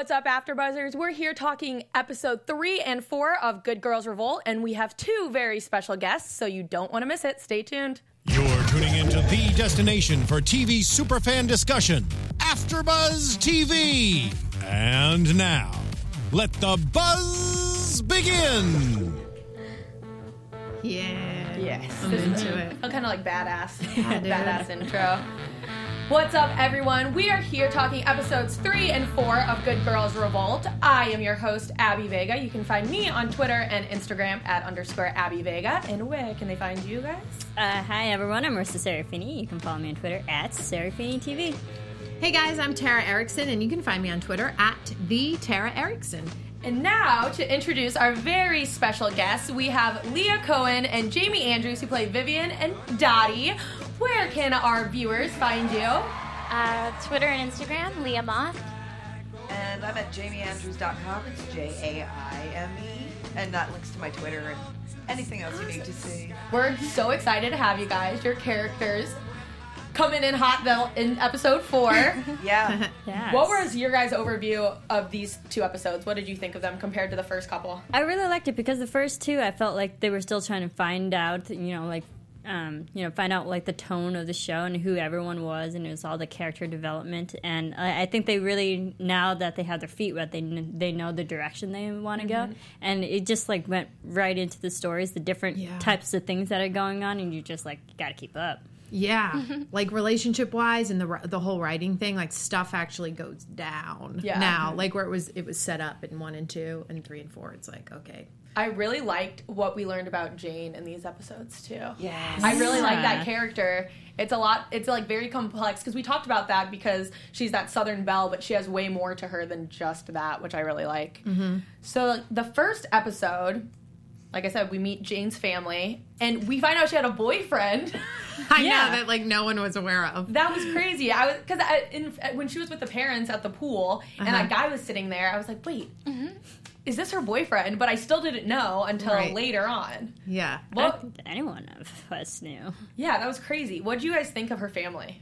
What's up, AfterBuzzers? We're here talking episode three and four of Good Girls Revolt, and we have two very special guests, so you don't want to miss it. Stay tuned. You're tuning into the destination for TV superfan discussion, AfterBuzz TV. And now, let the buzz begin. Yeah. Yes. I'm into it. I'm kind of like badass. badass intro. What's up, everyone? We are here talking episodes three and four of Good Girls Revolt. I am your host, Abby Vega. You can find me on Twitter and Instagram at underscore Abby Vega. And where can they find you guys? Uh, hi everyone, I'm Marissa Serafini. You can follow me on Twitter at Serafini TV. Hey guys, I'm Tara Erickson, and you can find me on Twitter at the Tara Erickson. And now to introduce our very special guests, we have Leah Cohen and Jaime Andrews who play Vivian and Dottie. Where can our viewers find you? Uh, Twitter and Instagram, Leah Moth. And I'm at jaimeandrews.com. It's J A I M E. And that links to my Twitter and anything else you need to see. We're so excited to have you guys. Your characters coming in hot though in episode four. Yeah. Yes. what was your guys' overview of these two episodes? What did you think of them compared to the first couple? I really liked it because the first two, I felt like they were still trying to find out, you know, like, um, you know, find out like the tone of the show and who everyone was, and it was all the character development. And I, I think they really now that they have their feet wet, they kn- they know the direction they want to go, and it just like went right into the stories, the different Yeah. types of things that are going on, and you just like got to keep up. Yeah, like relationship wise, and the the whole writing thing, like stuff actually goes down Yeah. now. Like where it was, it was set up in one and two and three and four. It's like okay, I really liked what we learned about Jane in these episodes too. Yes. I really like that character. It's a lot. It's like very complex because we talked about that because she's that Southern belle, but she has way more to her than just that, which I really like. Mm-hmm. So the first episode, like I said, we meet Jane's family, and we find out she had a boyfriend. I Yeah. know that like no one was aware of. that was crazy. I was because in, when she was with the parents at the pool, and Uh-huh. a guy was sitting there, I was like, wait. Is this her boyfriend? But I still didn't know until Right. later on. Yeah, Well, anyone of us knew. Yeah, that was crazy. What do you guys think of her family?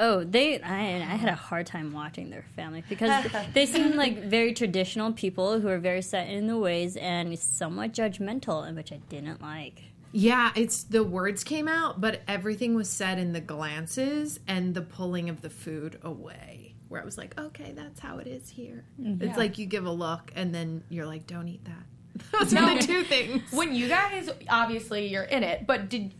Oh, they! I, I had a hard time watching their family because they seem like very traditional people who are very set in the ways and somewhat judgmental, and which I didn't like. yeah. It's the words came out, but everything was said in the glances and the pulling of the food away. Where I was like, okay, that's how it is here. Mm-hmm. It's like you give a look and then you're like, don't eat that. Those are the two things. When you guys, obviously, you're in it, but did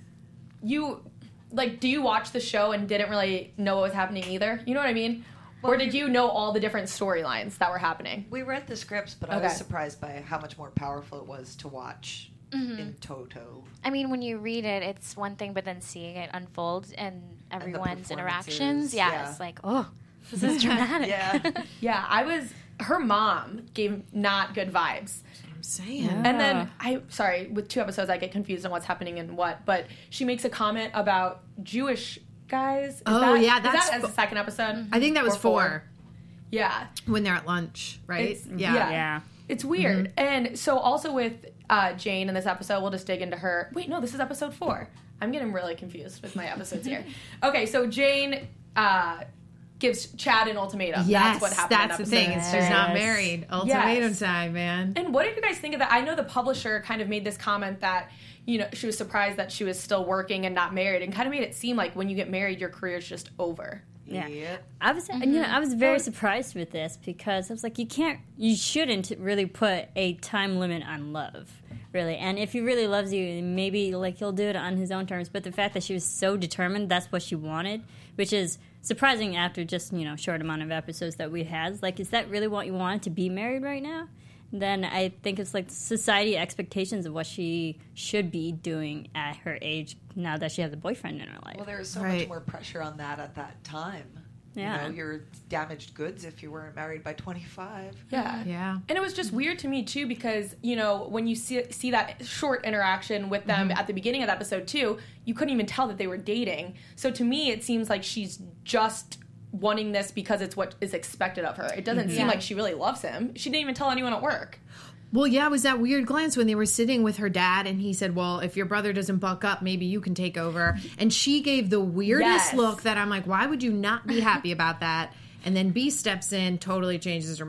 you, like, do you watch the show and didn't really know what was happening either? You know what I mean? or did you know all the different storylines that were happening? We read the scripts, but I was surprised by how much more powerful it was to watch mm-hmm. in toto. I mean, when you read it, it's one thing, but then seeing it unfold and everyone's interactions, yeah, yeah. it's like, oh, this is dramatic. Yeah. Yeah, I was. Her mom gave not good vibes. I'm saying. And then I sorry, with two episodes I get confused on what's happening and what, but she makes a comment about Jewish guys. Is Oh, that- yeah, is that's that as the second episode. I think that was four. four Yeah, when they're at lunch, right? It's- yeah. Yeah, it's weird. And so also with uh, Jane in this episode, we'll just dig into her. Wait, no, this is episode four. I'm getting really confused with my episodes here. Okay, so Jane uh, gives Chad an ultimatum. Yes, that's what happened. that's the thing. It's she's not married. Ultimatum Yes. time, man. And what did you guys think of that? I know the publisher kind of made this comment that, you know, she was surprised that she was still working and not married and kind of made it seem like when you get married, your career is just over. Yeah. Yep. I was, you know, mm-hmm. I was very surprised with this because I was like, you can't, you shouldn't really put a time limit on love, really. And if he really loves you, maybe like he'll do it on his own terms. But the fact that she was so determined, that's what she wanted, which is surprising after just you know short amount of episodes that we had. Like, is that really what you wanted to be married right now? Then I think it's like society expectations of what she should be doing at her age now that she has a boyfriend in her life. Well, there was so Right. much more pressure on that at that time. Yeah. You know, you're damaged goods if you weren't married by 25. Yeah. Yeah. And it was just weird to me too because you know when you see see that short interaction with them mm-hmm. at the beginning of the episode too, you couldn't even tell that they were dating. So to me, it seems like she's just wanting this because it's what is expected of her. It doesn't mm-hmm. seem Yeah. like she really loves him. She didn't even tell anyone at work. Well, yeah, it was that weird glance when they were sitting with her dad, and he said, "Well, if your brother doesn't buck up, maybe you can take over." And she gave the weirdest Yes. look that I'm like, "Why would you not be happy about that?" And then B steps in, totally changes her.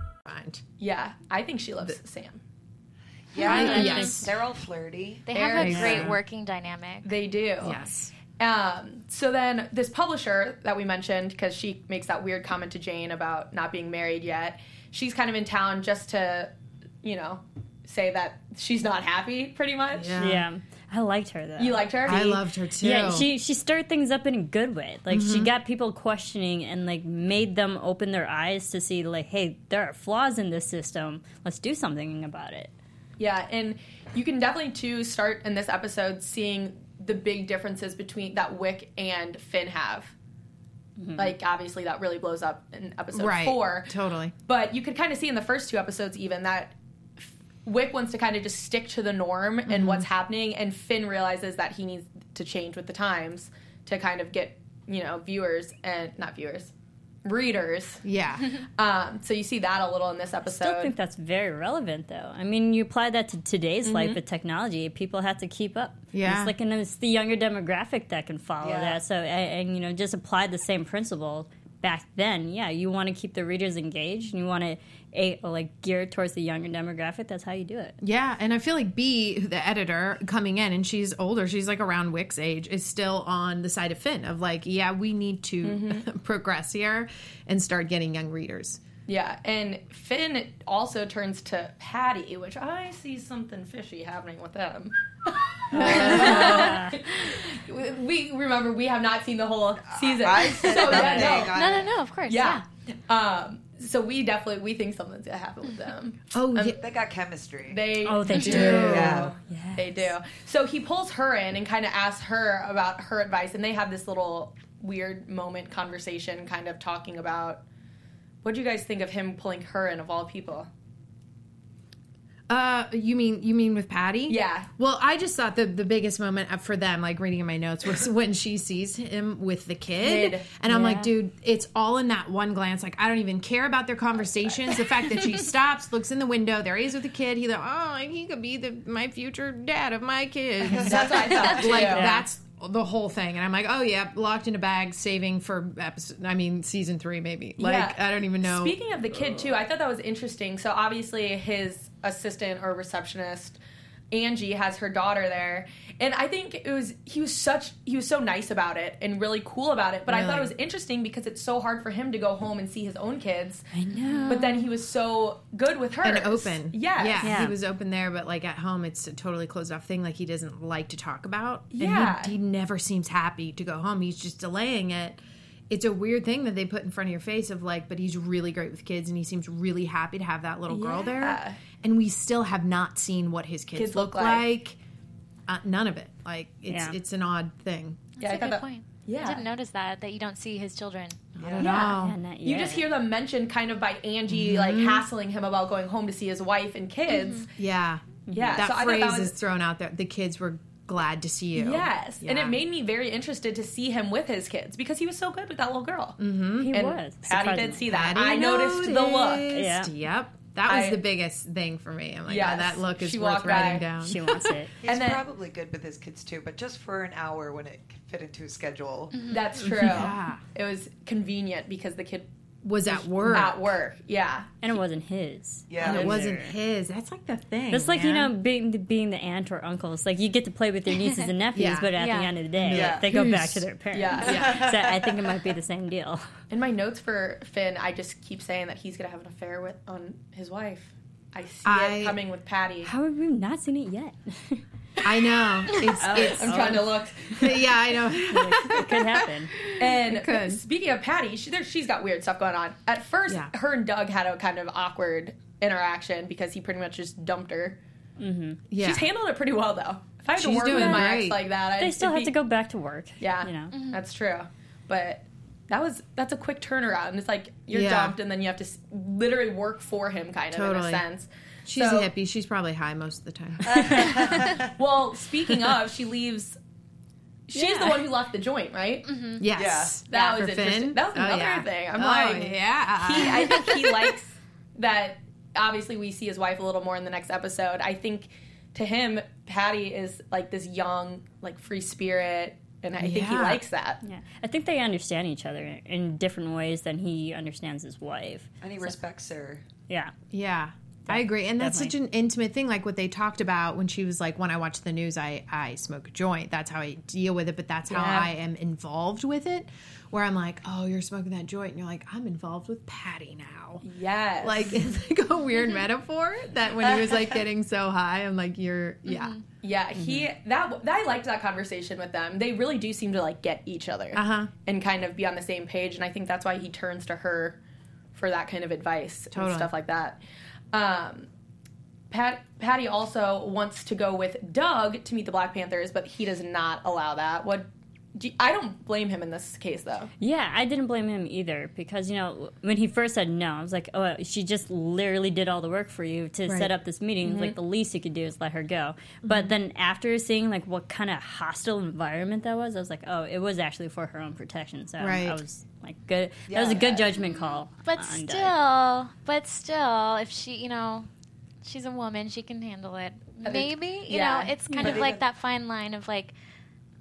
Mind. Yeah, I think she loves Sam. Yeah, I- and yes. they're all flirty. They have a great good. working dynamic. They do. Yes. Um, so then this publisher that we mentioned, because she makes that weird comment to Jane about not being married yet, she's kind of in town just to, you know, say that she's not happy, pretty much. Yeah. Yeah, I liked her though. You liked her? I loved her too. Yeah, she she stirred things up in a good way. Like Mm-hmm. she got people questioning and like made them open their eyes to see like, hey, there are flaws in this system. Let's do something about it. Yeah, and you can definitely too start in this episode seeing the big differences between that Wick and Finn have. Like obviously that really blows up in episode right. four. Totally. But you could kind of see in the first two episodes even that Wick wants to kind of just stick to the norm and what's happening, and Finn realizes that he needs to change with the times to kind of get you know viewers and not viewers, readers. Yeah. Um, so you see that a little in this episode. I Still episode. think that's very relevant though. I mean, you apply that to today's Mm-hmm. life with technology. People have to keep up. Yeah. it's like and it's the younger demographic that can follow Yeah. that. So and, and you know, just apply the same principle back then. Yeah, you want to keep the readers engaged, and you want to a, like geared towards the younger demographic. That's how you do it. Yeah, and I feel like B, the editor, coming in, and she's older. She's like around Wick's age, is still on the side of Finn of like, yeah, we need to progress here and start getting young readers. Yeah, and Finn also turns to Patty, which I see something fishy happening with them. we remember we have not seen the whole season, I said so yeah, no. No, no, no. Of course. yeah. Um, so we definitely we think something's gonna happen with them. Oh, um, yeah. They got chemistry. They Oh, they do. Yeah. They do. So he pulls her in and kind of asks her about her advice, and they have this little weird moment conversation, kind of talking about what do you guys think of him pulling her in of all people? Uh, you mean you mean with Patty? Yeah. Well, I just thought the the biggest moment for them, like reading in my notes, was when she sees him with the kid, and I'm Yeah. like, dude, it's all in that one glance. Like, I don't even care about their conversations. The fact that she stops, looks in the window, there he is with the kid. He's like, oh, he could be the my future dad of my kids. That's what I thought. like too. that's the whole thing and i'm like oh yeah locked in a bag saving for episode i mean season three maybe like Yeah. i don't even know Speaking of the kid too, I thought that was interesting. So obviously his assistant or receptionist Angie has her daughter there, and I think it was he was such he was so nice about it and really cool about it. But I thought it was interesting because it's so hard for him to go home and see his own kids. I know. But then he was so good with her and open Yes. yeah Yeah. he was open there but like at home it's a totally closed off thing like he doesn't like to talk about And he- Yeah. he, never seems happy to go home he's just delaying it it's a weird thing that they put in front of your face of like but he's really great with kids and he seems really happy to have that little girl Yeah. there and we still have not seen what his kids, Kids look, look like, Uh, none of it like it's Yeah. it's an odd thing Yeah, That's a thought good that- point. Yeah. I didn't notice that that you don't see his children. Yeah. Yeah, You just hear them mentioned kind of by Angie, mm-hmm. like hassling him about going home to see his wife and kids. Mm-hmm. yeah mm-hmm. Yeah, that so phrase that was is thrown out there the kids were glad to see you Yes, and it made me very interested to see him with his kids because he was so good with that little girl. he And was. Patty did see that. Patty I noticed the look. noticed. Yeah. Yep. That was I- the biggest thing for me. I'm like, Yes. oh, that look is She worth writing by. down. She wants it. He's And then- probably good with his kids too, but just for an hour when it can fit into his schedule. That's mm-hmm. true. Yeah. It was convenient because the kid was at work. at work. Yeah. and it wasn't his. Yeah. And it wasn't his. That's like the thing. It's like you know, being the, being the aunt or uncle. It's like you get to play with your nieces and nephews, Yeah. but at Yeah. the end of the day, Yeah. they go back to their parents. Yeah. so I think it might be the same deal. In my notes for Finn, I just keep saying that he's gonna have an affair with on his wife. I see I- it coming with Patty. How have we not seen it yet? I know. It's, oh, it's I'm trying to look. yeah, I know. it could happen. And could. speaking of Patty, she, there, she's got weird stuff going on. At first, Yeah. her and Doug had a kind of awkward interaction because he pretty much just dumped her. Mm-hmm. yeah. She's handled it pretty well, though. If I had to She's work with doing my great. ex like that, I'd, They still it'd have to go back to work. Yeah, you know. Mm-hmm. that's true. But that was that's a quick turnaround. It's like you're Yeah. dumped and then you have to literally work for him, kind of Totally. in a sense. She's So- a hippie. She's probably high most of the time. Well, speaking of, she leaves. She's the one who left the joint, right? Mm-hmm. yes. That For was interesting. Finn? That was Oh, another yeah. thing. I'm oh, like, yeah. he, I think he likes that. Obviously, we see his wife a little more in the next episode. I think to him, Patty is like this young, like free spirit, and I think he likes that. Yeah, I think they understand each other in different ways than he understands his wife. And he respects her. Yeah, Yeah. I agree. And that's such an intimate thing. Like what they talked about when she was like, when I watch the news, I, I smoke a joint. That's how I deal with it. But that's how Yeah. I am involved with it. Where I'm like, oh, you're smoking that joint. And you're like, I'm involved with Patty now. Yes. Like, it's like a weird mm-hmm. metaphor that when he was like getting so high, I'm like, you're, yeah. Mm-hmm. Yeah, he mm-hmm. that, that I liked that conversation with them. They really do seem to like get each other Uh-huh. and kind of be on the same page, and I think that's why he turns to her for that kind of advice Totally. and stuff like that. Um, Pat, Patty also wants to go with Doug to meet the Black Panthers, but he does not allow that. What? Do you- I don't blame him in this case, though. yeah, I didn't blame him either because you know when he first said no, I was like, oh, she just literally did all the work for you to Right. set up this meeting. It was Like mm-hmm. the least you could do is let her go. Mm-hmm. But then after seeing like what kind of hostile environment that was, I was like, oh, it was actually for her own protection. So Right. I was like, good. that was a good judgment call. But still, Doug. but still, if she, you know, she's a woman, she can handle it. Maybe, you yeah. know, it's kind But of like that fine line of like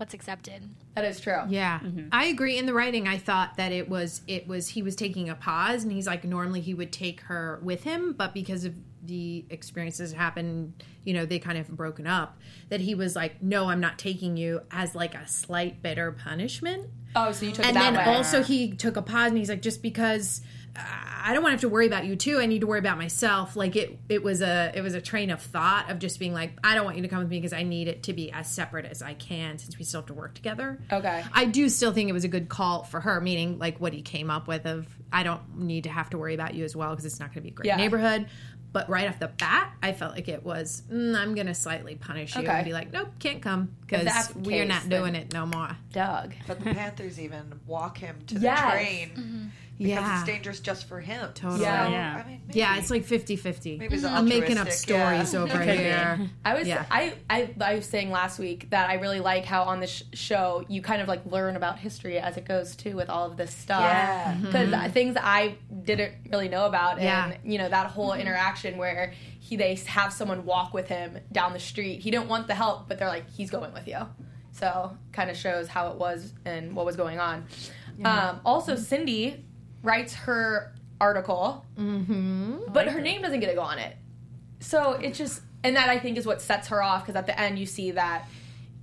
what's accepted. That is true. Yeah, mm-hmm. I agree. In the writing, I thought that it was it was he was taking a pause, and he's like normally he would take her with him, but because of the experiences that happened, you know, they kind of broken up. That he was like, no, I'm not taking you as like a slight bitter punishment. Oh, so you took it And that then way. also he took a pause, and he's like, just because. I don't want to have to worry about you too. I need to worry about myself. Like it, it was a, it was a train of thought of just being like, I don't want you to come with me because I need it to be as separate as I can since we still have to work together. Okay. I do still think it was a good call for her, meaning like what he came up with of I don't need to have to worry about you as well because it's not going to be a great Yeah. neighborhood. But right off the bat, I felt like it was mm, I'm going to slightly punish you Okay. and be like, nope, can't come because we are not doing it no more. Doug. But the Panthers even walk him to the Yes. train because Yeah. it's dangerous just for him. Totally. Yeah. Yeah. I mean, maybe, Yeah, it's like 50-50. maybe it's mm-hmm. I'm making up altruistic, yeah. stories over Could here. I was Yeah. I, I I was saying last week that I really like how on this sh- show you kind of like learn about history as it goes too with all of this stuff. Yeah. Mm-hmm. Because things I didn't really know about, and Yeah. you know that whole mm-hmm. interaction where he they have someone walk with him down the street. He didn't want the help, but they're like, he's going with you. So kind of shows how it was and what was going on. Um, also, Cindy writes her article, mm-hmm. but her name doesn't get to go on it. So it just, and that I think is what sets her off because at the end you see that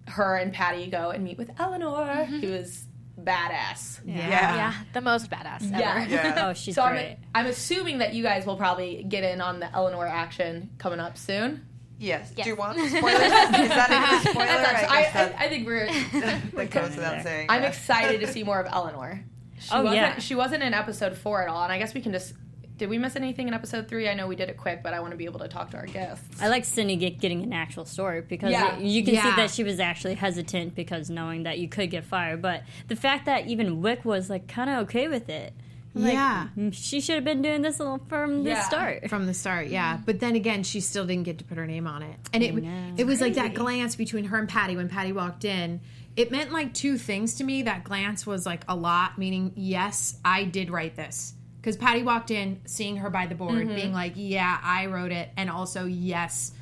her and Patty go and meet with Eleanor, mm-hmm. who is badass. Yeah. Yeah, the most badass ever. Yeah. Yeah. Oh, she's So great. I'm, I'm assuming that you guys will probably get in on the Eleanor action coming up soon. Yes. Yes. Do you want spoilers? Is that a spoiler? That's I I, I, I think we're. that goes without saying. I'm yeah. excited to see more of Eleanor. She Oh, wasn't, yeah. She wasn't in episode four at all, and I guess we can just. Did we miss anything in episode three? I know we did it quick, but I want to be able to talk to our guests. I like Cindy get, getting an actual story because Yeah. you can see that she was actually hesitant because knowing that you could get fired. But the fact that even Wick was like kind of okay with it, I'm like, Yeah. "Mm, she should have been doing this from the Yeah. start. from the start, yeah. But then again, she still didn't get to put her name on it, and it know. it was like that glance between her and Patty when Patty walked in. It meant like two things to me. That glance was like a lot, meaning yes, I did write this because Patty walked in, seeing her by the board, being like, yeah, I wrote it, and also yes,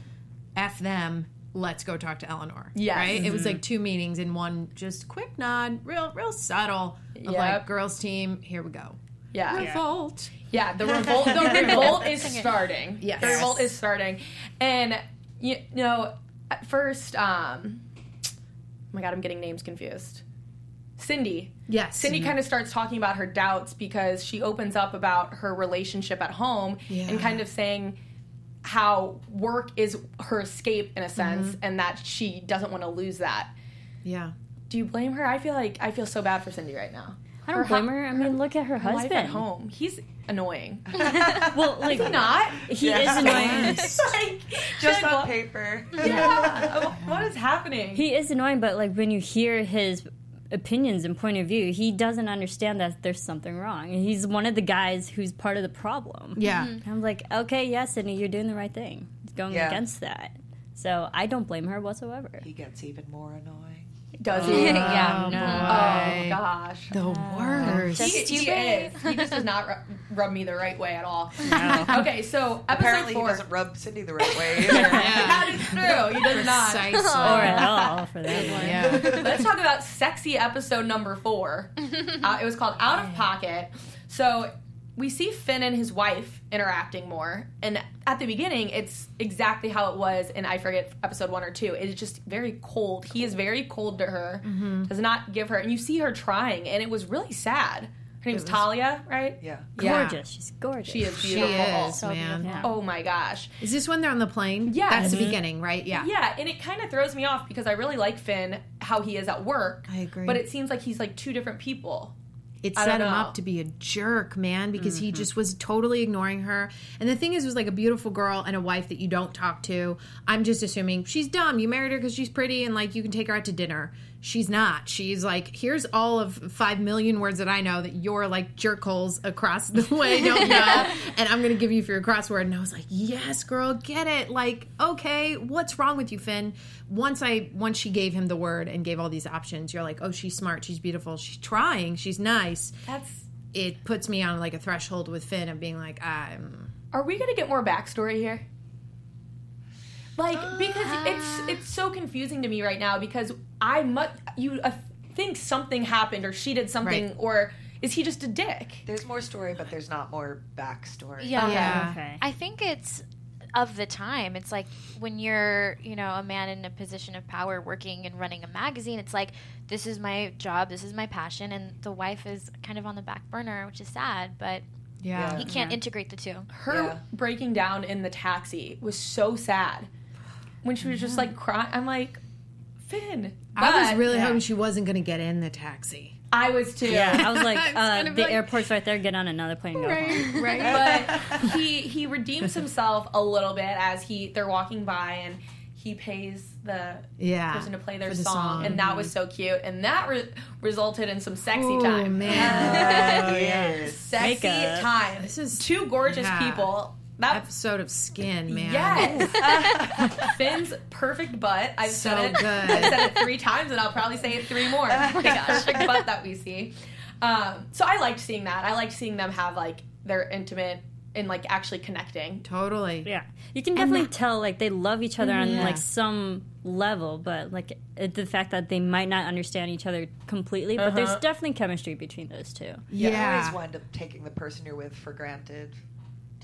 f them. Let's go talk to Eleanor. Yes. right. It was like two meanings in one, just quick nod, real, real subtle. Of Yep. like girls team, here we go. Yeah. Revolt. Yeah, the revolt. The revolt is starting. Yes. the revolt is starting, and you know, at first, um, my god, I'm getting names confused. Cindy. Yes. Cindy kind of starts talking about her doubts because she opens up about her relationship at home Yeah. and kind of saying how work is her escape in a sense Mm-hmm. and that she doesn't want to lose that. Yeah. Do you blame her? I feel like I feel so bad for Cindy right now. I don't blame her. I mean, look at her Her life husband. at home. He's annoying. Well, like Not. he is annoying. like, just like, on what- paper. Yeah. what is happening? He is annoying, but like when you hear his opinions and point of view. He doesn't understand that there's something wrong. He's one of the guys who's part of the problem. Yeah. Mm-hmm. And I'm like, okay, yeah, Sydney, you're doing the right thing. Going Yeah. against that. So I don't blame her whatsoever. He gets even more annoying. Does he? yeah. Oh gosh. The worst. He, Just he is. He just does not ru- rub me the right way at all. Okay, so episode Apparently, four. he doesn't rub Cindy the right way either. that is true. He does not. Precisely. Or at all, for that matter. Yeah. Let's talk about sexy episode number four. Uh, it was called Out of Pocket. So we see Finn and his wife interacting more, and at the beginning, it's exactly how it was in I forget episode one or two. It's just very cold. He is very cold to her, does not give her, and you see her trying, and it was really sad. Her name's Talia, right? yeah. Yeah. Gorgeous. She's gorgeous. She is She beautiful. is, man. Yeah. Oh my gosh. Is this when they're on the plane? Yeah. That's the Mhm. beginning, right? Yeah. Yeah, and it kind of throws me off because I really like Finn, how he is at work. I agree. But it seems like he's like two different people. It set him know. up to be a jerk, man, because Mm-hmm. he just was totally ignoring her. And the thing is, it was like a beautiful girl and a wife that you don't talk to. I'm just assuming she's dumb. You married her because she's pretty and like you can take her out to dinner. She's not. She's like, here's all of five million words that I know that you're like jerk holes across the way don't know, and I'm gonna give you for your crossword. And I was like, yes, girl, get it. Like, okay, what's wrong with you, Finn? Once I once she gave him the word and gave all these options, you're like, oh, she's smart, she's beautiful, she's trying, she's nice That's. it puts me on like a threshold with Finn of being like, I'm Are we gonna get more backstory here? Like because it's it's so confusing to me right now because I mu- you uh, think something happened or she did something Right. or is he just a dick? There's more story, but there's not more backstory. Yeah. Yeah. Okay. I think it's of the time. It's like when you're, you know, a man in a position of power working and running a magazine, it's like, this is my job, this is my passion, and the wife is kind of on the back burner, which is sad, but yeah. he can't integrate the two. Her Yeah. breaking down in the taxi was so sad when she was just like crying. I'm like, Finn. I was really Yeah. hoping she wasn't going to get in the taxi. I was too. Yeah, I was like, uh, the like- airport's right there. Get on another plane. And go home. right. but he he redeems himself a little bit as he they're walking by and he pays the Yeah, person to play their for the song, song. and that was so cute and that re- resulted in some sexy Oh time man, Yes. sexy Makeup. time This is- two gorgeous yeah. people that episode of Skin, man. Yes. Finn's perfect butt. I've So said it. good. I've said it three times, and I'll probably say it three more. The perfect butt that we see. Um, so I liked seeing that. I liked seeing them have like their intimate and like actually connecting. totally. Yeah, you can definitely tell like they love each other on Yeah. like some level, but like it, the fact that they might not understand each other completely, but there's definitely chemistry between those two. You Yeah, always wind up taking the person you're with for granted.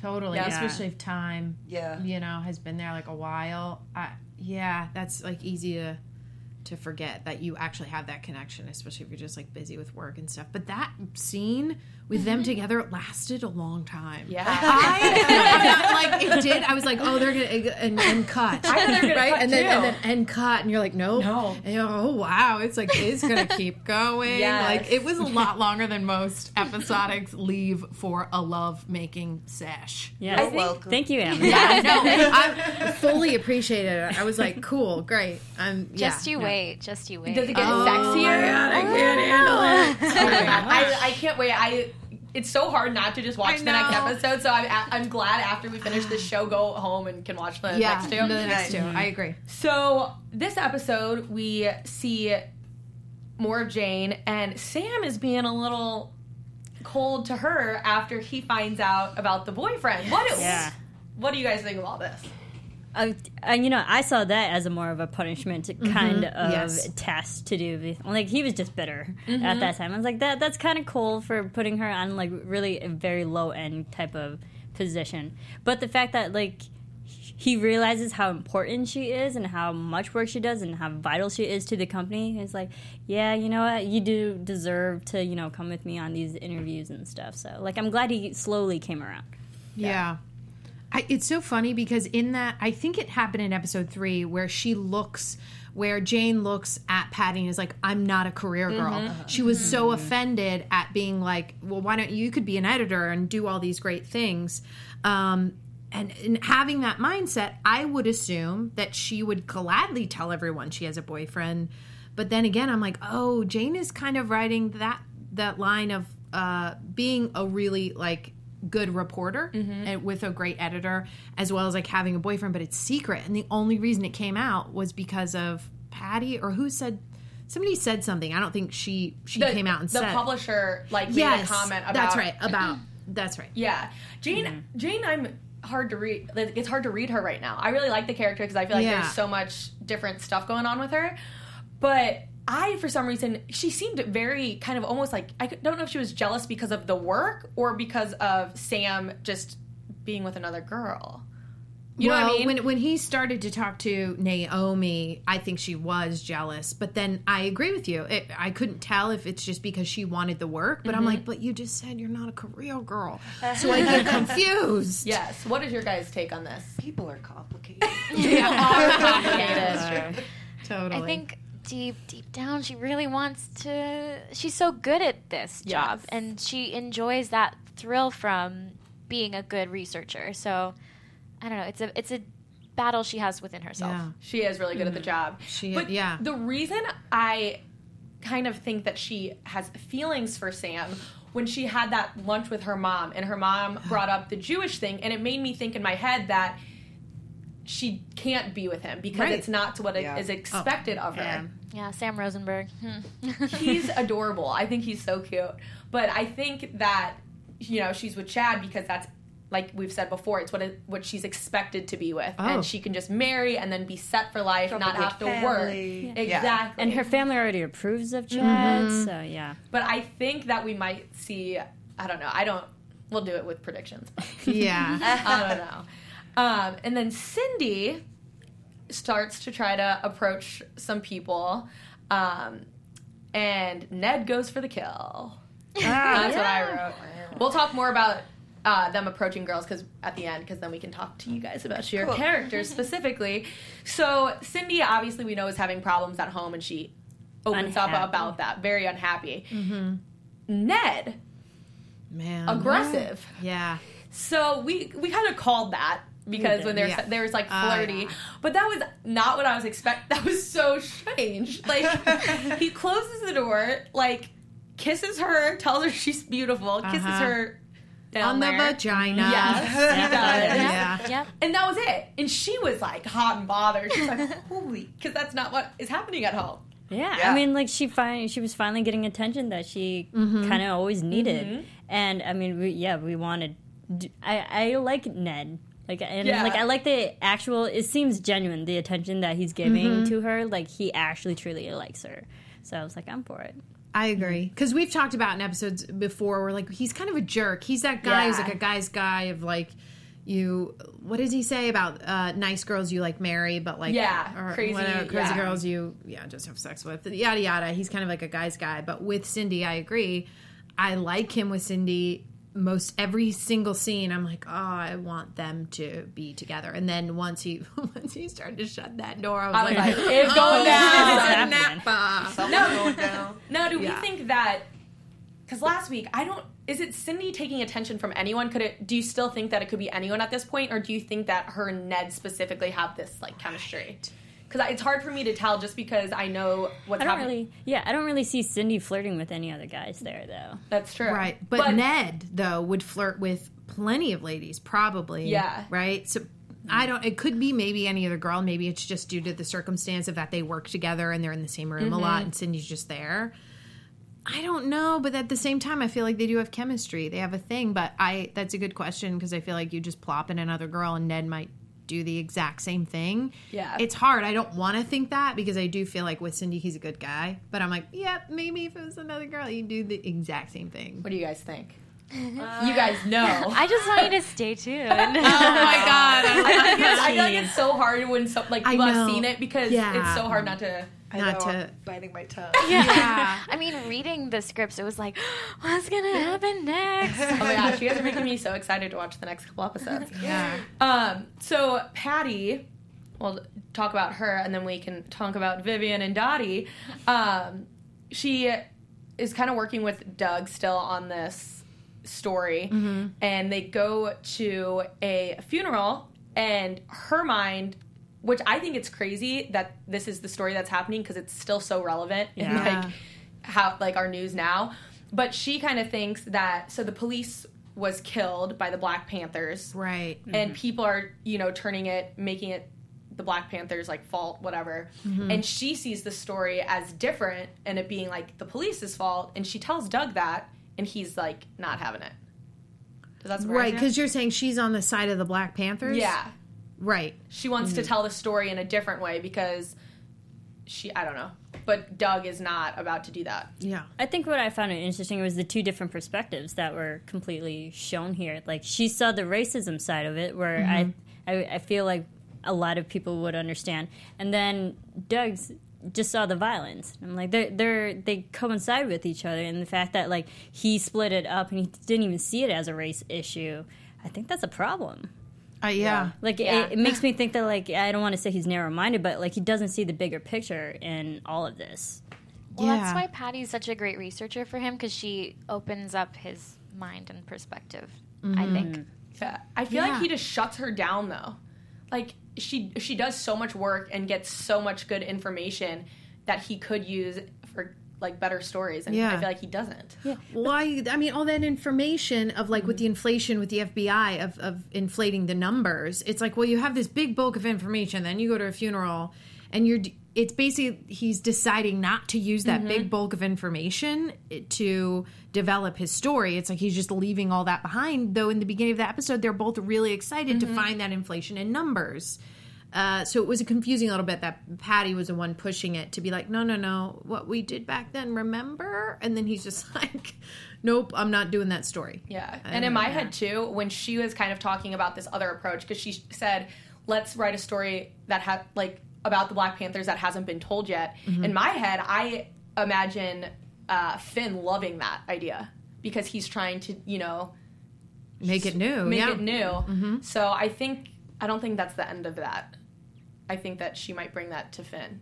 Totally. Yeah. Especially if time, Yeah. you know, has been there like a while. I, yeah, that's like easy to to forget that you actually have that connection, especially if you're just like busy with work and stuff. But that scene with them mm-hmm. together it lasted a long time. Yeah. I, like it did. I was like, oh, they're gonna and, and cut. I thought they were gonna right, cut, and then too. and then end cut, and you're like, nope. No. And you're like, oh wow, it's like it's gonna keep going. Yes. Like it was a lot longer than most episodics leave for a love making sesh. Yeah, welcome. thank you, Amber. Yeah, no, I fully appreciated it. I was like, cool, great. I'm yeah. Just you wait. Just you wait. Does it get Oh sexier? my God, I can't oh, handle it. Oh my God. I, I can't wait. I it's so hard not to just watch the next episode. So I'm I'm glad after we finish this show, go home and can watch the Yeah, next two. the next two. Mm-hmm. I agree. So this episode, we see more of Jane, and Sam is being a little cold to her after he finds out about the boyfriend. What? do- Yeah. What do you guys think of all this? Uh, and you know, I saw that as a more of a punishment kind of Yes. test to do. Like he was just bitter Mm-hmm. at that time. I was like, that that's kind of cool for putting her on like really a very low end type of position. But the fact that like he realizes how important she is and how much work she does and how vital she is to the company is like, yeah, you know what, you do deserve to you know come with me on these interviews and stuff. So like, I'm glad he slowly came around. Yeah. I, it's so funny because in that, I think it happened in episode three where she looks, where Jane looks at Patty and is like, I'm not a career girl. She was so offended at being like, well, why don't you could be an editor and do all these great things. Um, and, and having that mindset, I would assume that she would gladly tell everyone she has a boyfriend. But then again, I'm like, oh, Jane is kind of writing that that line of uh, being a really like good reporter and with a great editor, as well as like having a boyfriend, but it's secret. And the only reason it came out was because of Patty or who said somebody said something. I don't think she she The, came out and the said the publisher like made a comment about that's right about that's right. Yeah, Jane. Mm-hmm. Jane, I'm hard to read. like, It's hard to read her right now. I really like the character because I feel like Yeah. there's so much different stuff going on with her. But I, for some reason, she seemed very kind of almost like I don't know if she was jealous because of the work or because of Sam just being with another girl. You know what I mean? when when he started to talk to Naomi, I think she was jealous. But then I agree with you. It, I couldn't tell if it's just because she wanted the work. But I'm Mm-hmm. like, but you just said you're not a career girl, so I get confused. yes. What is your guys' take on this? People are complicated. Complicated. totally. I think deep, deep down, she really wants to. She's so good at this job, and she enjoys that thrill from being a good researcher. So, I don't know. It's a it's a battle she has within herself. Yeah. She is really good at the mm-hmm. job. She- but yeah. The reason I kind of think that she has feelings for Sam when she had that lunch with her mom and her mom brought up the Jewish thing and it made me think in my head that she can't be with him because Right. it's not what Yeah. is expected of her. Yeah. Yeah, Sam Rosenberg. Hmm. He's adorable. I think he's so cute. But I think that you know she's with Chad because that's like we've said before, it's what it, what she's expected to be with, Oh. and she can just marry and then be set for life, From not a have to family. work. Yeah. Exactly. And her family already approves of Chad, Mm-hmm. so yeah. but I think that we might see. I don't know. I don't. We'll do it with predictions. yeah. I don't know. Um, and then Cindy starts to try to approach some people, um, and Ned goes for the kill. That's what I wrote. We'll talk more about uh, them approaching girls because at the end, because then we can talk to you guys about your Cool. characters specifically. So Cindy, obviously, we know is having problems at home, and she opens up about that, very unhappy. Ned, Man. aggressive. Yeah. So we we kind of called that because when there's Yeah. there was like Oh, flirty, yeah. but that was not what I was expect. That was so strange. Like he closes the door, like kisses her, tells her she's beautiful, kisses Uh-huh. her down On the vagina. Yes, he does. Yeah. Yep. And that was it. And she was like hot and bothered. She's like, holy, because that's not what is happening at home. Yeah, Yeah. I mean, like she finally she was finally getting attention that she Mm-hmm. kind of always needed, and I mean, we, yeah, we wanted. I I like Ned, like and Yeah. like I like the actual. It seems genuine the attention that he's giving Mm-hmm. to her. Like he actually truly likes her. So I was like, I'm for it. I agree because we've talked about in episodes before where like he's kind of a jerk. He's that guy who's like a guy's guy of like you. What does he say about uh, nice girls you like marry, but like Yeah, or crazy, whatever, crazy yeah. girls you yeah just have sex with yada yada. He's kind of like a guy's guy, but with Cindy, I agree. I like him with Cindy. Most every single scene, I'm like, oh, I want them to be together. And then once he once he started to shut that door, I was I was like, like, oh, it's oh, going down. this is a nap. Someone's going down. Now, do Yeah. we think that? Because last week, I don't. Is it Cindy taking attention from anyone? Could it? Do you still think that it could be anyone at this point, or do you think that her and Ned specifically have this like chemistry? Because it's hard for me to tell, just because I know what's I don't happening. really, yeah, I don't really see Cindy flirting with any other guys there though. That's true, Right. But, Ned though would flirt with plenty of ladies, probably. Yeah. Right? So I don't it could be maybe any other girl, maybe it's just due to the circumstance of that they work together and they're in the same room a Mm-hmm. lot and Cindy's just there. I don't know, but at the same time I feel like they do have chemistry. They have a thing, but I that's a good question because I feel like you just plop in another girl and Ned might do the exact same thing. Yeah. It's hard. I don't want to think that because I do feel like with Cindy he's a good guy, but I'm like, yep, maybe if it was another girl, he'd do the exact same thing. What do you guys think? Uh, you guys know. I just want you to stay tuned. oh my god! I, feel, I feel like it's so hard when so, like I people have seen it because Yeah. it's so hard not to. I Not know, to- I'm biting my tongue. Yeah. I mean, reading the scripts, it was like, what's gonna happen next? Oh my gosh, you guys are making me so excited to watch the next couple episodes. Yeah. Um, so Patty, we'll talk about her, and then we can talk about Vivian and Dottie. Um, she is kind of working with Doug still on this story, and they go to a funeral, and her mind which I think it's crazy that this is the story that's happening because it's still so relevant in like how like our news now. But she kind of thinks that so the police was killed by the Black Panthers, Right. and mm-hmm. people are you know turning it, making it the Black Panthers like fault, whatever. Mm-hmm. And she sees the story as different and it being like the police's fault, and she tells Doug that, and he's like not having it. Does Right, because you're saying she's on the side of the Black Panthers. yeah, Right. she wants Mm-hmm. to tell the story in a different way because she I don't know, but Doug is not about to do that. Yeah. I think what I found interesting was the two different perspectives that were completely shown here. Like she saw the racism side of it, where I, I I feel like a lot of people would understand, and then Doug's just saw the violence. I'm like they're they're they coincide with each other, and the fact that like he split it up and he didn't even see it as a race issue. I think that's a problem. Uh, yeah. Like Yeah. it, it makes me think that like I don't want to say he's narrow minded, but like he doesn't see the bigger picture in all of this. Well, Yeah. that's why Patty's such a great researcher for him because she opens up his mind and perspective. I think. Yeah. I feel Yeah. like he just shuts her down though. Like she she does so much work and gets so much good information that he could use for like better stories and Yeah. I feel like he doesn't. Yeah. why? I mean, all that information of like with the mm-hmm. inflation with the FBI of, of inflating the numbers. It's like, well, you have this big bulk of information, then you go to a funeral, and you're. It's basically he's deciding not to use that big mm-hmm. bulk of information eh, to develop his story. It's like he's just leaving all that behind. Though in the beginning of the episode, they're both really excited to mm-hmm. find that inflation in numbers. Uh, so it was a confusing a little bit that Patty was the one pushing it to be like, no, no, no, what we did back then, remember? And then he's just like, nope, I'm not doing that story. Yeah. And in my head too, when she was kind of talking about this other approach, because she said, let's write a story that had like about the Black Panthers that hasn't been told yet. In my head, I imagine uh, Finn loving that idea because he's trying to, you know, Make it new. make yeah. it new. So I think I don't think that's the end of that. I think that she might bring that to Finn.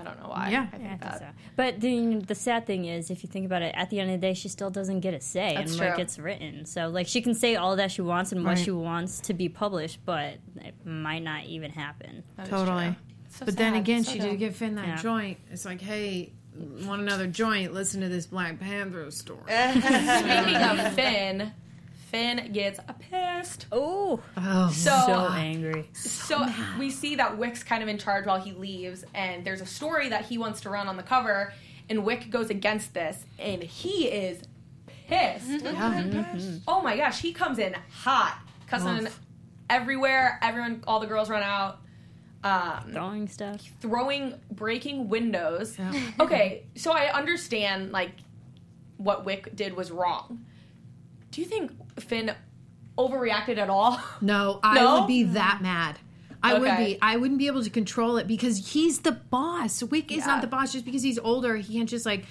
I don't know why. Yeah. I think Yeah, I that. think so. But the the sad thing is, if you think about it, at the end of the day, she still doesn't get a say That's in what gets written. So, like, she can say all that she wants and what Right. she wants to be published, but it might not even happen. That is Totally. So But then again, So she dumb. did give Finn that Yeah. joint. It's like, hey, want another joint? Listen to this Black Panther story. Speaking of Finn, Finn gets pissed. Oh, oh, So, so angry. so we see that Wick's kind of in charge while he leaves, and there's a story that he wants to run on the cover, and Wick goes against this, and he is pissed. Oh my gosh, he comes in hot, cussing Oof. everywhere. Everyone, all the girls run out. Um, Throwing stuff. throwing breaking windows okay so i understand like what wick did was wrong do you think finn overreacted at all No, I No? would be that mad. I would be. I wouldn't be able to control it because he's the boss. Wick is Yeah. not the boss just because he's older. He can't just like.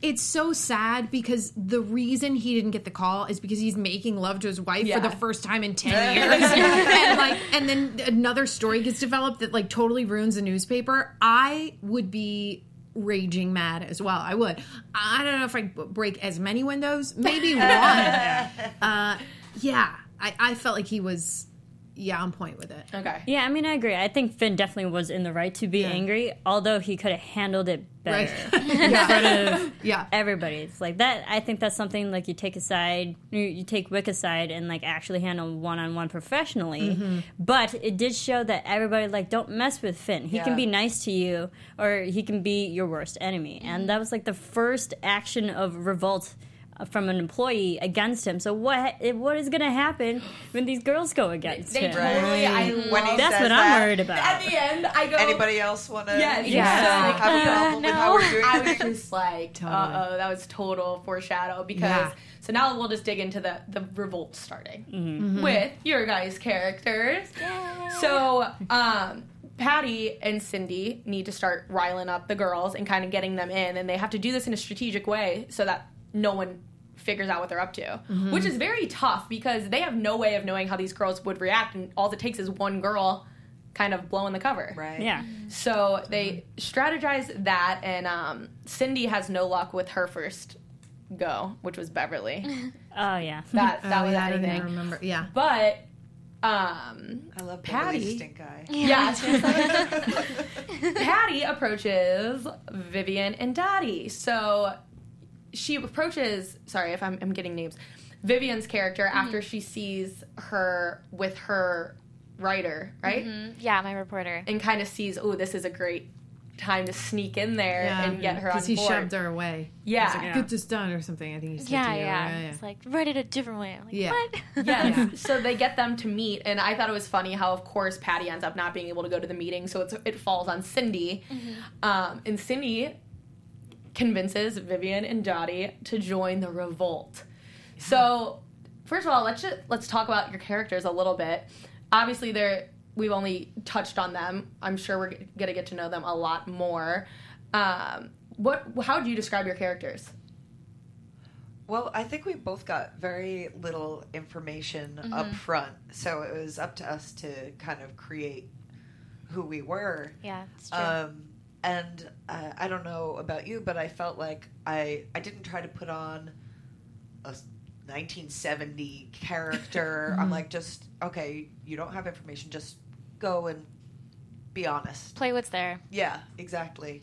It's so sad because the reason he didn't get the call is because he's making love to his wife Yeah. for the first time in ten years, and like, and then another story gets developed that like totally ruins the newspaper. I would be raging mad as well. I would. I don't know if I'd break as many windows, maybe one. uh, yeah, I, I felt like he was, yeah, on point with it. okay Yeah, I mean, I agree. I think Finn definitely was in the right to be angry, although he could have handled it better Right? better. yeah. yeah. everybody. It's like that. I think that's something like you take aside, you, you take Wick aside, and like actually handle one on one professionally. Mm-hmm. But it did show that everybody like don't mess with Finn. He Yeah. can be nice to you, or he can be your worst enemy. Mm-hmm. And that was like the first action of revolt. Uh, From an employee against him. So what? What is going to happen when these girls go against they him? totally i When he That's says what I'm worried about. at the end i go Anybody else want to Yeah, yeah. have a problem with how we're doing I was just like, uh oh, that was total foreshadow because. Yeah. So now we'll just dig into the the revolt starting Mm-hmm. with your guys' characters. So, um, Patty and Cindy need to start riling up the girls and kind of getting them in, and they have to do this in a strategic way so that no one figures out what they're up to, Mm-hmm. which is very tough because they have no way of knowing how these girls would react, and all it takes is one girl kind of blowing the cover. Right. Yeah. So they strategize that, and um, Cindy has no luck with her first go, which was Beverly. Oh yeah. That that Oh, was yeah, I don't everything. even remember. Yeah. But um, I love Patty. Beverly Stink Eye. yeah, Patty approaches Vivian and Dottie. So she approaches. Sorry if I'm, I'm getting names. Vivian's character after she sees her with her writer, right? Mm, yeah, my reporter. And kind of sees, oh, this is a great time to sneak in there and get her on Because he board. shoved her away. Yeah. He's like, Yeah. get this done or something. I think he said Yeah, to you. yeah. yeah. It's like write it a different way. I'm like, Yeah. what? Yes. So they get them to meet, and I thought it was funny how, of course, Patty ends up not being able to go to the meeting, so it's, it falls on Cindy. Um, and Cindy convinces Vivian and Dottie to join the revolt. So, first of all, let's just, let's talk about your characters a little bit. Obviously, they're we've only touched on them. I'm sure we're g- gonna get to know them a lot more. Um, what? How do you describe your characters? Well, I think we both got very little information Mm-hmm. up front, so it was up to us to kind of create who we were. yeah, it's true. Um, and uh, I don't know about you, but I felt like I I didn't try to put on a 1970 character. I'm like, just okay. You don't have information. Just go and be honest. Play what's there. Yeah, exactly.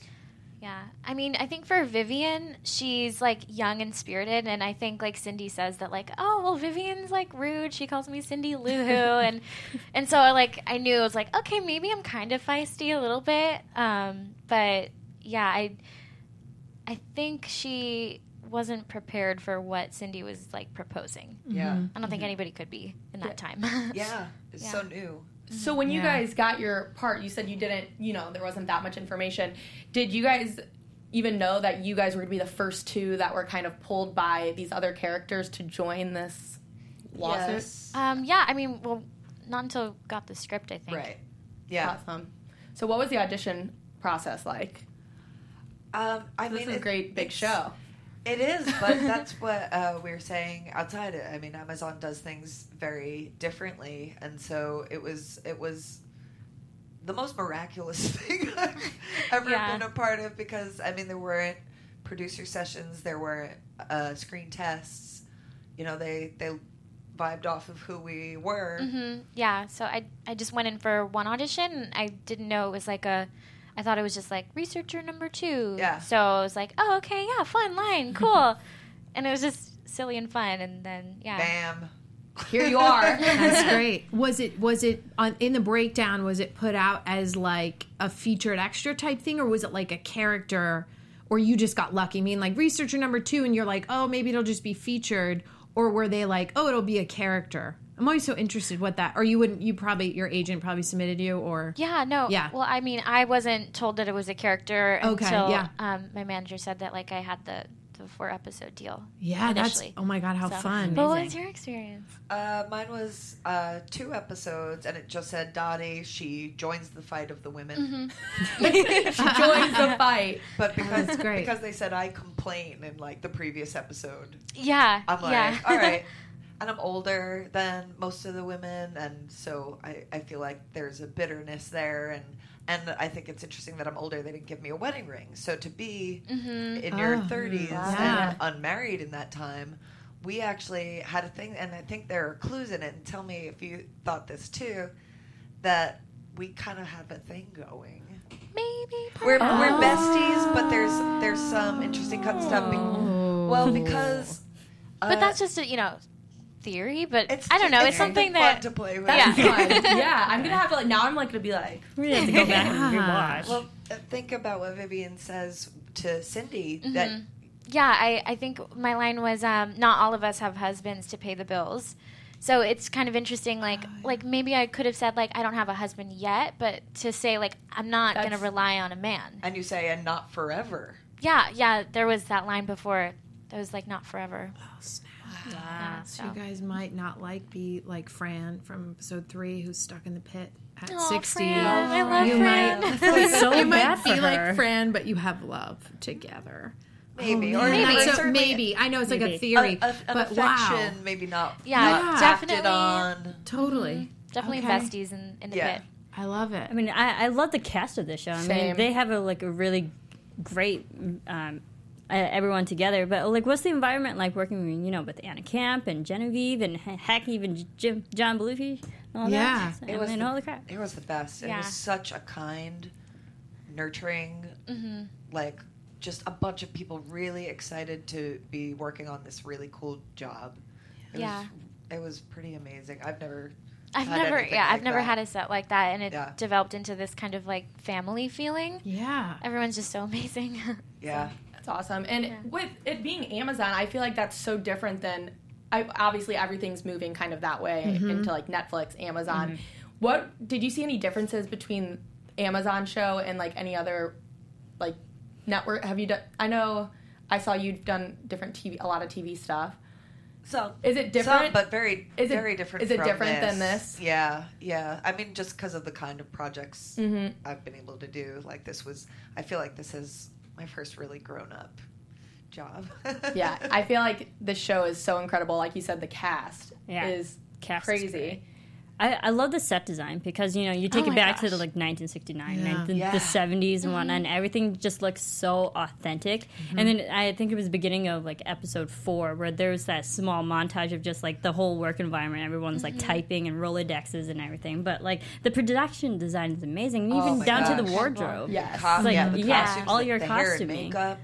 Yeah. I mean, I think for Vivian, she's like young and spirited. And I think like Cindy says that like, oh, well, Vivian's like rude. She calls me Cindy Lou Who. and, and so like, I knew it was like, okay, maybe I'm kind of feisty a little bit. Um, but yeah, I, I think she wasn't prepared for what Cindy was like proposing. Yeah, I don't think anybody could be in that time. yeah. It's Yeah. so new. So when you guys got your part, you said you didn't, you know, there wasn't that much information. Did you guys even know that you guys were going to be the first two that were kind of pulled by these other characters to join this lawsuit? Yes. um, yeah. I mean, well, not until got the script, I think. Right. Yeah. Awesome. So what was the audition process like? Um, I This mean, is a great big it's- show. It is, but that's what uh, we were saying outside it. I mean, Amazon does things very differently, and so it was it was the most miraculous thing I've ever Yeah. been a part of because I mean there weren't producer sessions, there weren't uh, screen tests. You know, they they vibed off of who we were. hmm Yeah, so I I just went in for one audition. And I didn't know it was like a. I thought it was just like researcher number two. Yeah. So I was like, oh okay, yeah, fun line, cool, and it was just silly and fun. And then yeah, Bam. Here you are. That's great. Was it was it on in the breakdown? Was it put out as like a featured extra type thing, or was it like a character, or you just got lucky? I mean, like researcher number two, and you're like, oh, maybe it'll just be featured, or were they like, oh, it'll be a character? I'm always so interested what that, or you wouldn't, you probably your agent probably submitted you, or Yeah, no. Yeah. Well, I mean, I wasn't told that it was a character Okay, until yeah. um, my manager said that like I had the the four episode deal. yeah, that's oh my god, how So- fun! But what was your experience? Uh, mine was uh, two episodes, and it just said Dottie. She joins the fight of the women. she joins the fight. But because That's great. because they said I complain in like the previous episode, Yeah. I'm like, yeah. all right. And I'm older than most of the women, and so I, I feel like there's a bitterness there, and and I think it's interesting that I'm older. They didn't give me a wedding ring, so to be Mm-hmm. in your Oh, 30s yeah. and unmarried in that time, we actually had a thing, and I think there are clues in it. And tell me if you thought this too, that we kind of have a thing going. Maybe. We're, perhaps. we're besties, but there's there's some interesting cut stuff. Be- well, because But uh, that's just a, you know theory. But it's I don't know. It's, something something fun that to play with. That's Yeah. Yeah, I'm gonna have to like now. I'm like gonna be like, We have to go back and Yeah. rewatch. Well, uh, think about what Vivian says to Cindy. Mm-hmm. That yeah. I I think my line was um, not all of us have husbands to pay the bills. So it's kind of interesting, like like maybe I could have said like I don't have a husband yet, but to say like I'm not going to rely on a man. and you say, and not forever. Yeah, yeah. There was that line before. That was like not forever. Yeah, So so. you guys might not like be like Fran from episode three, who's stuck in the pit at Aw, sixty. Fran. I love you Fran. might so you bad might for be her. like Fran, but you have love together. Maybe, Oh, or man. or So certainly maybe I know it's like a Maybe. theory, a- a- an but affection, wow, maybe not. Yeah, not acted definitely. on. totally. Definitely Okay. besties in, in the Yeah. pit. I love it. I mean, I, I love the cast of this show. I Same. mean, they have a like a really great um, everyone together. But like, what's the environment like working, you know, with Anna Camp and Genevieve and heck, even Jim, John Belushi? all Yeah. that. It and was and the- all the crap. It was the best. It was such a kind, nurturing, Mm-hmm. like just a bunch of people really excited to be working on this really cool job. It Yeah. was, it was pretty amazing. I've never. I've never, yeah, like I've never that. had a set like that, and it Yeah. developed into this kind of like family feeling. Yeah. Everyone's just so amazing. Yeah. That's awesome. And with it being Amazon, I feel like that's so different than. I, obviously, everything's moving kind of that way into like Netflix, Amazon. What did you see any differences between Amazon show and like any other like network? Have you done? I know I saw you've done different TV, a lot of TV stuff. So Is it different? Some, but very, Is it- very different. is it from different than this? Yeah, yeah. I mean, just because of the kind of projects Mm-hmm. I've been able to do, like this was. I feel like this is my first really grown up job. yeah, I feel like the show is so incredible. Like you said, the cast Yeah. is Cast is crazy. great. I, I love the set design because you know you take Oh it my back to the like 1969, Yeah. the, Yeah. the 70s and whatnot, Mm-hmm. and everything just looks so authentic. And then I think it was the beginning of like episode four where there was that small montage of just like the whole work environment. Everyone's Mm-hmm. like typing and rolodexes and everything, but like the production design is amazing, and Oh even my down to the wardrobe. Yes. Co- like, yeah, the yeah, costumes, all the- your the hair and costuming. makeup.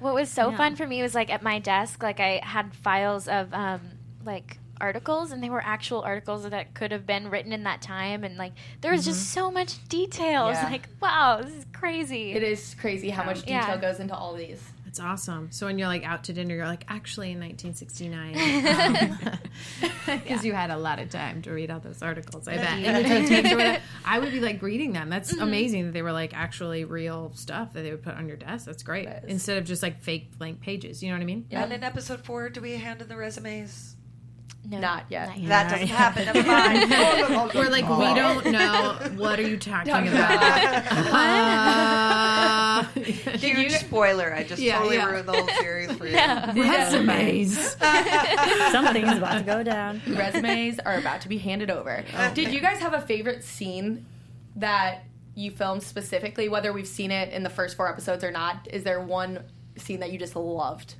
What was so Yeah. fun for me was like at my desk, like I had files of um, like articles, and they were actual articles that could have been written in that time, and like there was just mm-hmm. so much detail. It's Yeah. like, wow, this is crazy. It is crazy how much detail Yeah. goes into all these. That's awesome. So when you're like out to dinner, you're like, actually, in 1969, because you had a lot of time to read all those articles. I bet. And the Titanic or whatever, I would be like reading them. That's mm-hmm. amazing that they were like actually real stuff that they would put on your desk. That's great. Instead of just like fake blank pages. You know what I mean? And in episode four, do we hand in the resumes? No, Not yet. That doesn't happen. Never mind. We're like, we don't know. What are you talking about? Uh, Huge spoiler. I just Yeah, totally yeah. ruined the whole series for you. resumes. Something's about to go down. resumes are about to be handed over. Did you guys have a favorite scene that you filmed specifically, whether we've seen it in the first four episodes or not? Is there one scene that you just loved?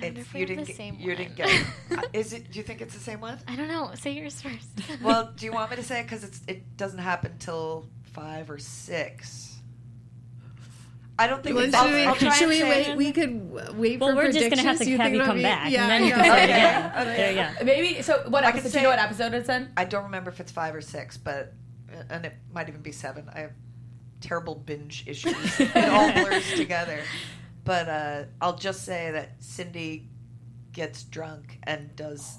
I wonder It's, if we you have didn't the get, same you one. didn't get. uh, Is it? Do you think it's the same one? I don't know. Say yours first. Well, do you want me to say it because it's it doesn't happen till five or six? I don't think Well, it's. should I'll, we, I'll try should we say- wait? We could wait Well, for we're just gonna have predictions. to You have think you come back, Yeah, and then you yeah. can say Okay. again. Okay. There you. Maybe. So, what I episode? Do you know what episode it's in? I don't remember if it's five or six, but uh, and it might even be seven. I have terrible binge issues. it all blurs together. But uh, I'll just say that Cindy gets drunk and does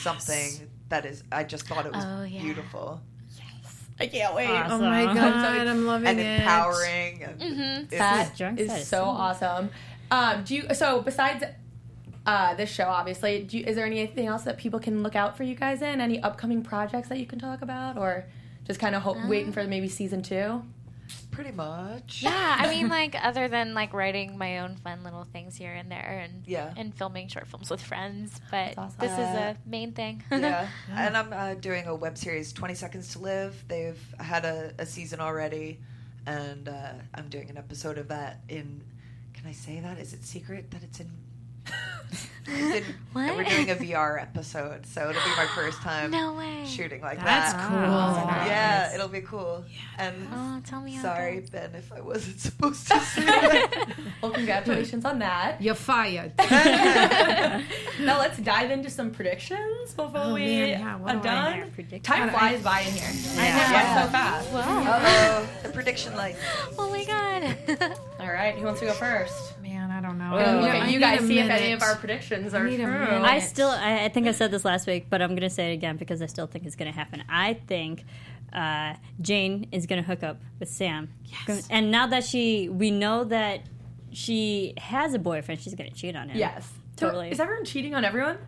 something that is. I just thought it was Oh, yeah. beautiful Yes, I can't wait. Oh my god, I'm loving and it. empowering. And Mm-hmm. it's- That drunk is is so so- awesome. Um, do you? So besides uh, this show, obviously, do you, is there anything else that people can look out for you guys in? Any upcoming projects that you can talk about, or just kind of hope, waiting for maybe season two? Pretty much. yeah, I mean, like other than like writing my own fun little things here and there, and Yeah. and filming short films with friends. But awesome. this is Uh, a main thing. yeah. And I'm uh, doing a web series, 20 Seconds to Live. They've had a, a season already, and uh, I'm doing an episode of that in. Can I say that? Is it secret that it's in? it's What? We're doing a VR episode, so it'll be my first time No way. shooting like that. That's that. cool. Oh, yeah, it'll be cool. And Oh, tell me. how it sorry, goes. Ben, if I wasn't supposed to say that. Well, congratulations on that. You're fired. Now let's dive into some predictions before Oh, we man, yeah, are done. predict? Time What do I- flies by in here. I know, Yeah. so fast. Uh-oh, the prediction light. Oh my god. All right, who wants to go first? Man, I don't know. Oh, I need Look a- at I you need guys a see if any of our predictions are need a true. I still, I, I think I said this last week, but I'm going to say it again because I still think it's going to happen. I think uh, Jane is going to hook up with Sam. Yes. And now that she, we know that she has a boyfriend, she's going to cheat on him. Yes, So Totally. Is everyone cheating on everyone?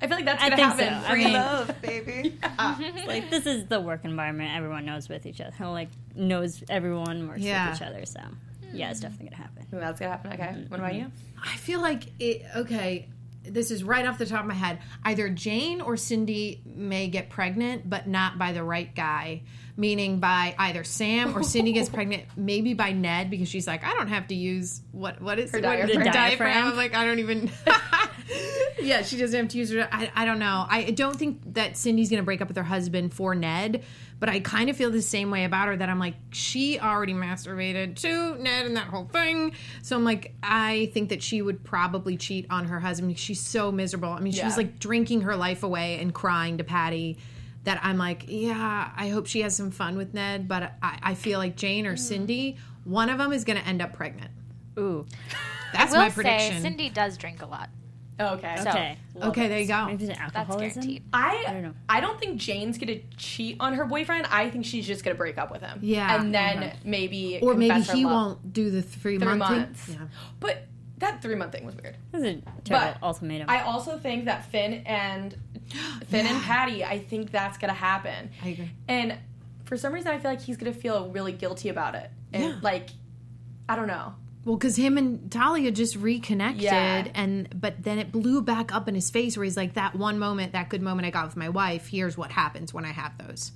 I feel like that's gonna think so. happen. I Free mean- love, baby. Like this is the work environment everyone knows with each other. Like knows everyone works Yeah. with each other. So yeah, it's definitely going to happen. Ooh, that's gonna happen. Okay, mm-hmm. what about mm-hmm. you? I feel like it. Okay, this is right off the top of my head. Either Jane or Cindy may get pregnant, but not by the right guy. meaning by either Sam or Cindy gets pregnant, maybe by Ned because she's like, I don't have to use what what is Her it? What- diaphragm. her Diaphragm. I'm like, I don't even. yeah, she doesn't have to use her. I, I don't know. I don't think that Cindy's going to break up with her husband for Ned, but I kind of feel the same way about her that I'm like, she already masturbated to Ned and that whole thing. So I'm like, I think that she would probably cheat on her husband she's so miserable. I mean, she was Yeah. like drinking her life away and crying to Patty. That I'm like, yeah, I hope she has some fun with Ned, but I, I feel like Jane or hmm. Cindy, one of them is going to end up pregnant. Ooh. That's my prediction. say Cindy does drink a lot. Oh, okay. So, Okay. okay, there you go. Maybe it's That's alcoholism. guaranteed. I I don't know. I don't think Jane's gonna cheat on her boyfriend. I think she's just gonna break up with him. Yeah. and then Okay. maybe or maybe he love. won't do the three, Three months. Yeah. But that three month thing was weird. This is a terrible But ultimatum. I also think that Finn and Finn and Patty, I think that's gonna happen. I agree. And for some reason, I feel like he's gonna feel really guilty about it. And Yeah. like, I don't know. Well, because him and Talia just reconnected, Yeah. and but then it blew back up in his face where he's like, "That one moment, that good moment I got with my wife. Here's what happens when I have those.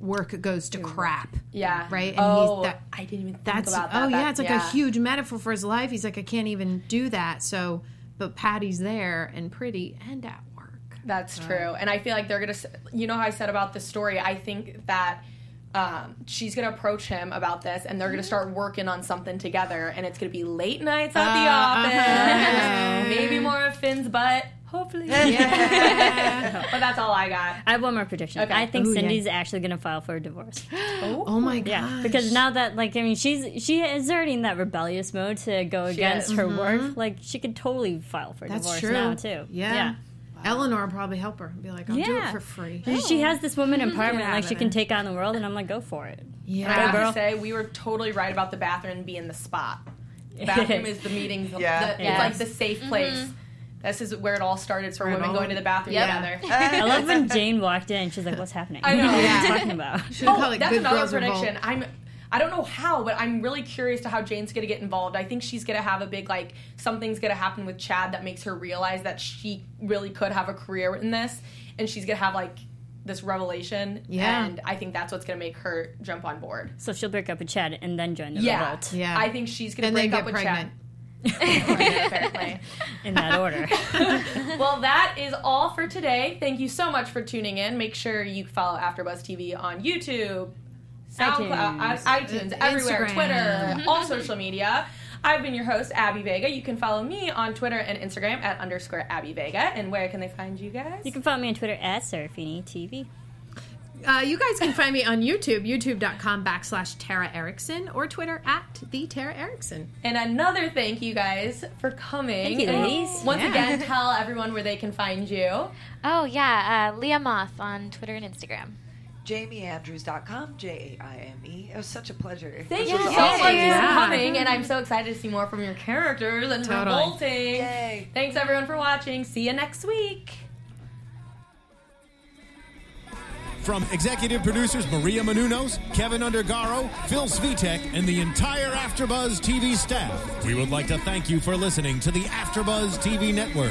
Work goes to crap. Yeah. Right? And oh, he's that, I didn't even think that's about that. oh yeah, it's like a huge metaphor for his life. He's like, I can't even do that. So, but Patty's there and pretty and at work. That's true. And I feel like they're going to, you know how I said about the story? I think that um, she's going to approach him about this and they're going to start working on something together. And it's going to be late nights at the office. Maybe more of Finn's butt. Hopefully. yeah. but that's all I got. I have one more prediction. Okay. I think Ooh, yeah. Cindy's actually going to file for a divorce. Oh my god! Yeah, because now that like I mean she's she is already in that rebellious mode to go against is. her work. Like she could totally file for Mm-hmm. that's divorce true now too. Yeah. Eleanor will probably help her. And be like, I'll do it for free. yeah. She has this woman empowerment, Yeah, like she can take on the world, and I'm like, go for it. Yeah, I Yeah. have girl. to say, we were totally right about the bathroom being the spot. The bathroom is the meeting. Yeah. the- Yes. It's like the safe place. This is where it all started for Right women on. going to the bathroom Yeah. together. I love when Jane walked in. She's like, "What's happening?" I know. what are Yeah. you talking about? Oh, it that's Good another Girls Revolt. prediction. I'm I don't know how, but I'm really curious to how Jane's gonna get involved. I think she's gonna have a big like something's gonna happen with Chad that makes her realize that she really could have a career in this, and she's gonna have like this revelation. Yeah. and I think that's what's gonna make her jump on board. So she'll break up with Chad and then join the Yeah, revolt Yeah. I think she's gonna And then break get up with pregnant. Chad. Apparently. in that order. Well, that is all for today. Thank you so much for tuning in. Make sure you follow AfterBuzz TV on YouTube, SoundCloud, iTunes. iTunes, Uh, everywhere, Instagram. Twitter, all social media. I've been your host, Abby Vega. You can follow me on Twitter and Instagram at underscore Abby Vega. And where can they find you guys? You can follow me on Twitter at Serafini TV. Uh, you guys can find me on YouTube, youtube.com backslash Tara Erickson, or Twitter at the Tara Erickson. And another thank you guys for coming. Thank you, ladies. Once Yeah. again, tell everyone where they can find you. Oh yeah, uh, Leah Moth on Twitter and Instagram. jaimeandrews.com, J A I M E. It was such a pleasure. Thank you so much for coming, and I'm so excited to see more from your characters and Totally. revolting. Yay. Thanks everyone for watching. See you next week. From executive producers Maria Menounos, Kevin Undergaro, Phil Svitek, and the entire AfterBuzz TV staff, we would like to thank you for listening to the AfterBuzz TV network.